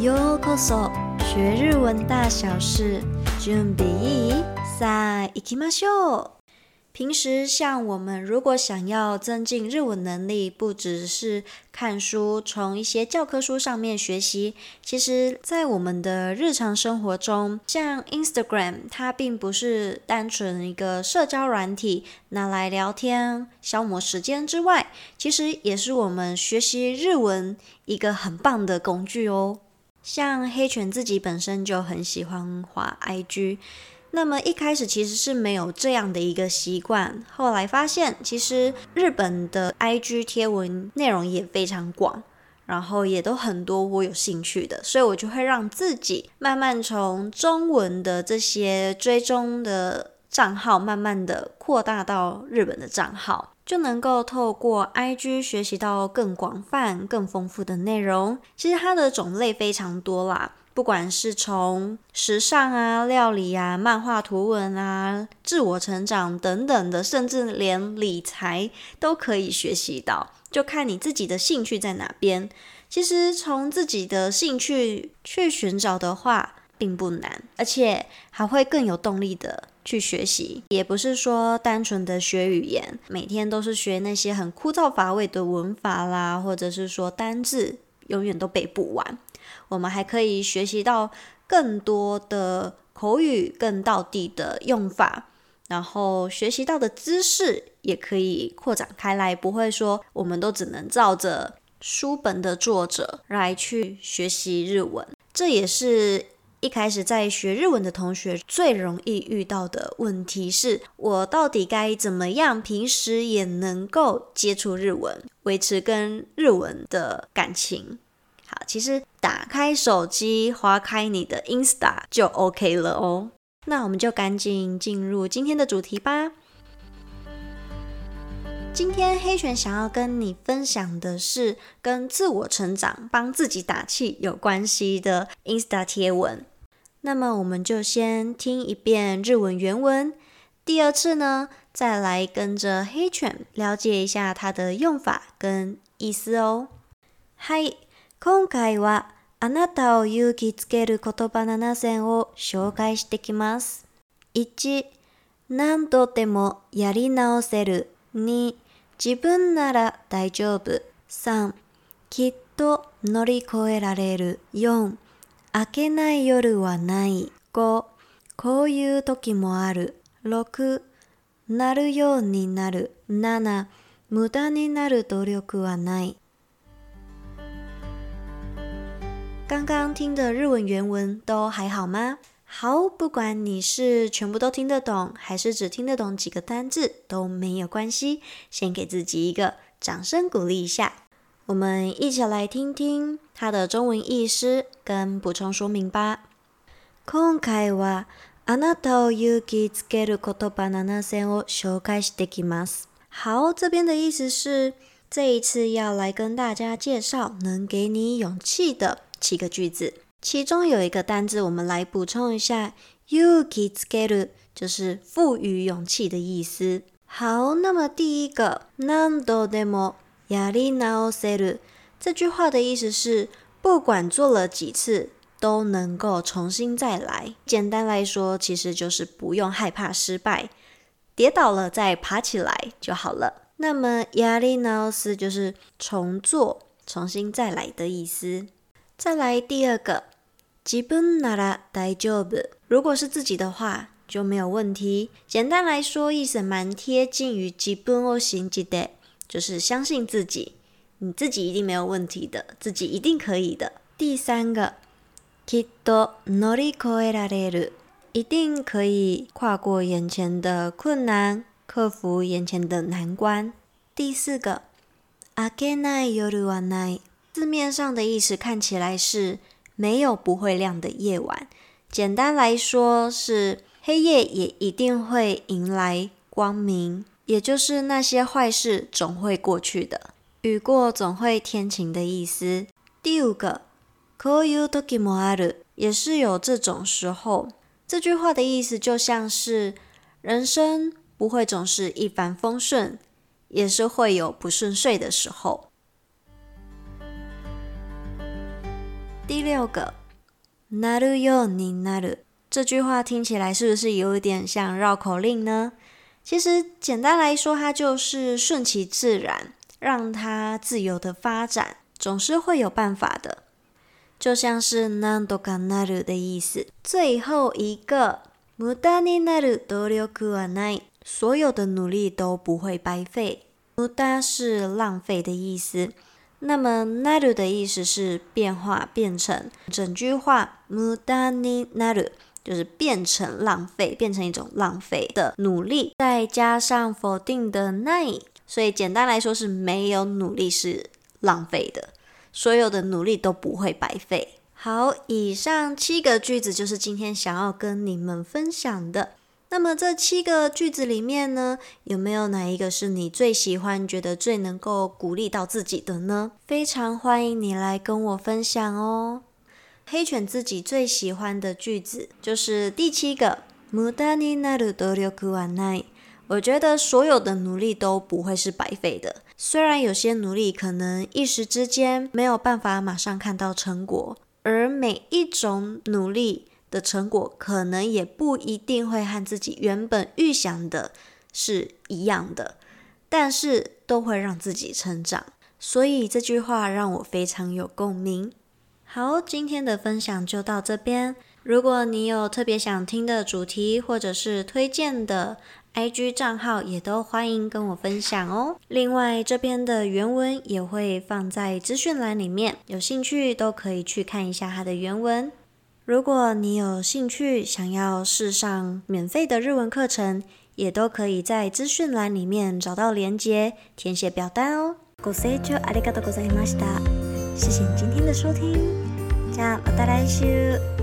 ようこそ学日文大小事，准备いい？さあ行きましょう。平时像我们如果想要增进日文能力，不只是看书，从一些教科书上面学习。其实，在我们的日常生活中，像 Instagram，它并不是单纯一个社交软体，拿来聊天消磨时间之外，其实也是我们学习日文一个很棒的工具哦。 像黑犬自己本身就很喜欢滑 IG。那么一开始其实是没有这样的一个习惯，后来发现其实日本的 IG 贴文内容也非常广，然后也都很多我有兴趣的，所以我就会让自己慢慢从中文的这些追踪的账号，慢慢的扩大到日本的账号，就能够透过 IG 学习到更广泛、更丰富的内容。其实它的种类非常多啦。不管是从时尚啊、料理啊、漫画图文啊、自我成长等等的，甚至连理财都可以学习到，就看你自己的兴趣在哪边。其实从自己的兴趣去寻找的话，并不难，而且还会更有动力的去学习。也不是说单纯的学语言，每天都是学那些很枯燥乏味的文法啦，或者是说单字，永远都背不完。我们还可以学习到更多的口语，更道地的用法，然后学习到的知识也可以扩展开来，不会说我们都只能照着书本的作者来去学习日文。这也是一开始在学日文的同学最容易遇到的问题，是我到底该怎么样平时也能够接触日文，维持跟日文的感情。好，其实打开手机，划开你的 Insta 就 OK 了哦。那我们就赶紧进入今天的主题吧。今天黑犬想要跟你分享的是跟自我成长、帮自己打气有关系的 Insta 贴文。那么我们就先听一遍日文原文，第二次呢，再来跟着黑犬了解一下它的用法跟意思哦。嗨。今回はあなたを勇気づける言叶7选を绍介してきます。1、何度でもやり直せる。2、自分なら大丈夫。3、きっと乗り越えられる。4、明けない夜はない。5、こういう时もある。6、なるようになる。7、无駄になる努力はない。刚刚听的日文原文都还好吗？好，不管你是全部都听得懂，还是只听得懂几个单字，都没有关系。先给自己一个掌声鼓励一下。 我们一起来听听它的中文意思跟补充说明吧。今回はあなたを勇気づける言叶7选を绍介してきます。好，这边的意思是这一次要来跟大家介绍能给你勇气的。七个句子，其中有一个单字，我们来补充一下。勇気づける就是赋予勇气的意思。好，那么第一个，何度でも やり直せる，这句话的意思是，不管做了几次，都能够重新再来。简单来说，其实就是不用害怕失败，跌倒了再爬起来就好了。那么やり直す就是重做、重新再来的意思。再来第二个，自分なら大丈夫。如果是自己的话，就没有问题。简单来说，意思蛮贴近于自分を信じて， 就是相信自己，你自己一定没有问题的，自己一定可以的。第三个，きっと乗り越えられる，一定可以跨过眼前的困难，克服眼前的难关。第四个，明けない夜はない。字面上的意思看起来是没有不会亮的夜晚，简单来说是黑夜也一定会迎来光明， 也就是那些坏事总会过去的，雨过总会天晴的意思。第五个，こういう时もある，也是有这种时候。这句话的意思就像是人生不会总是一帆风顺，也是会有不顺遂的时候。 第六个，なるようになる。这句话听起来是不是有一点像绕口令呢？ 其实简单来说，它就是顺其自然，让它自由的发展，总是会有办法的。就像是なんとかなる的意思。最后一个，无駄になる努力はない。所有的努力都不会白费。无駄是浪费的意思。那么なる的意思是变化、变成。整句话无駄になる 就是变成浪费，变成一种浪费的努力，再加上否定的ない，所以简单来说是没有努力是浪费的，所有的努力都不会白费。好，以上七个句子就是今天想要跟你们分享的。那么这七个句子里面呢，有没有哪一个是你最喜欢、觉得最能够鼓励到自己的呢？非常欢迎你来跟我分享哦。黑犬自己最喜欢的句子就是第七个。无駄になる努力はない。我觉得所有的努力都不会是白费的，虽然有些努力可能一时之间没有办法马上看到成果，而每一种努力。的成果可能也不一定会和自己原本预想的是一样的，但是都会让自己成长。所以这句话让我非常有共鸣。 好，今天的分享就到这边。如果你有特别想听的主题，或者是推荐的 IG 账号，也都欢迎跟我分享哦。另外，这边的原文也会放在资讯栏里面，有兴趣都可以去看一下它的原文。如果你有兴趣想要试上免费的日文课程，也都可以在资讯栏里面找到链接，填写表单哦。ご清聴ありがとうございました。谢谢你今天 的收听，じゃあまた来周。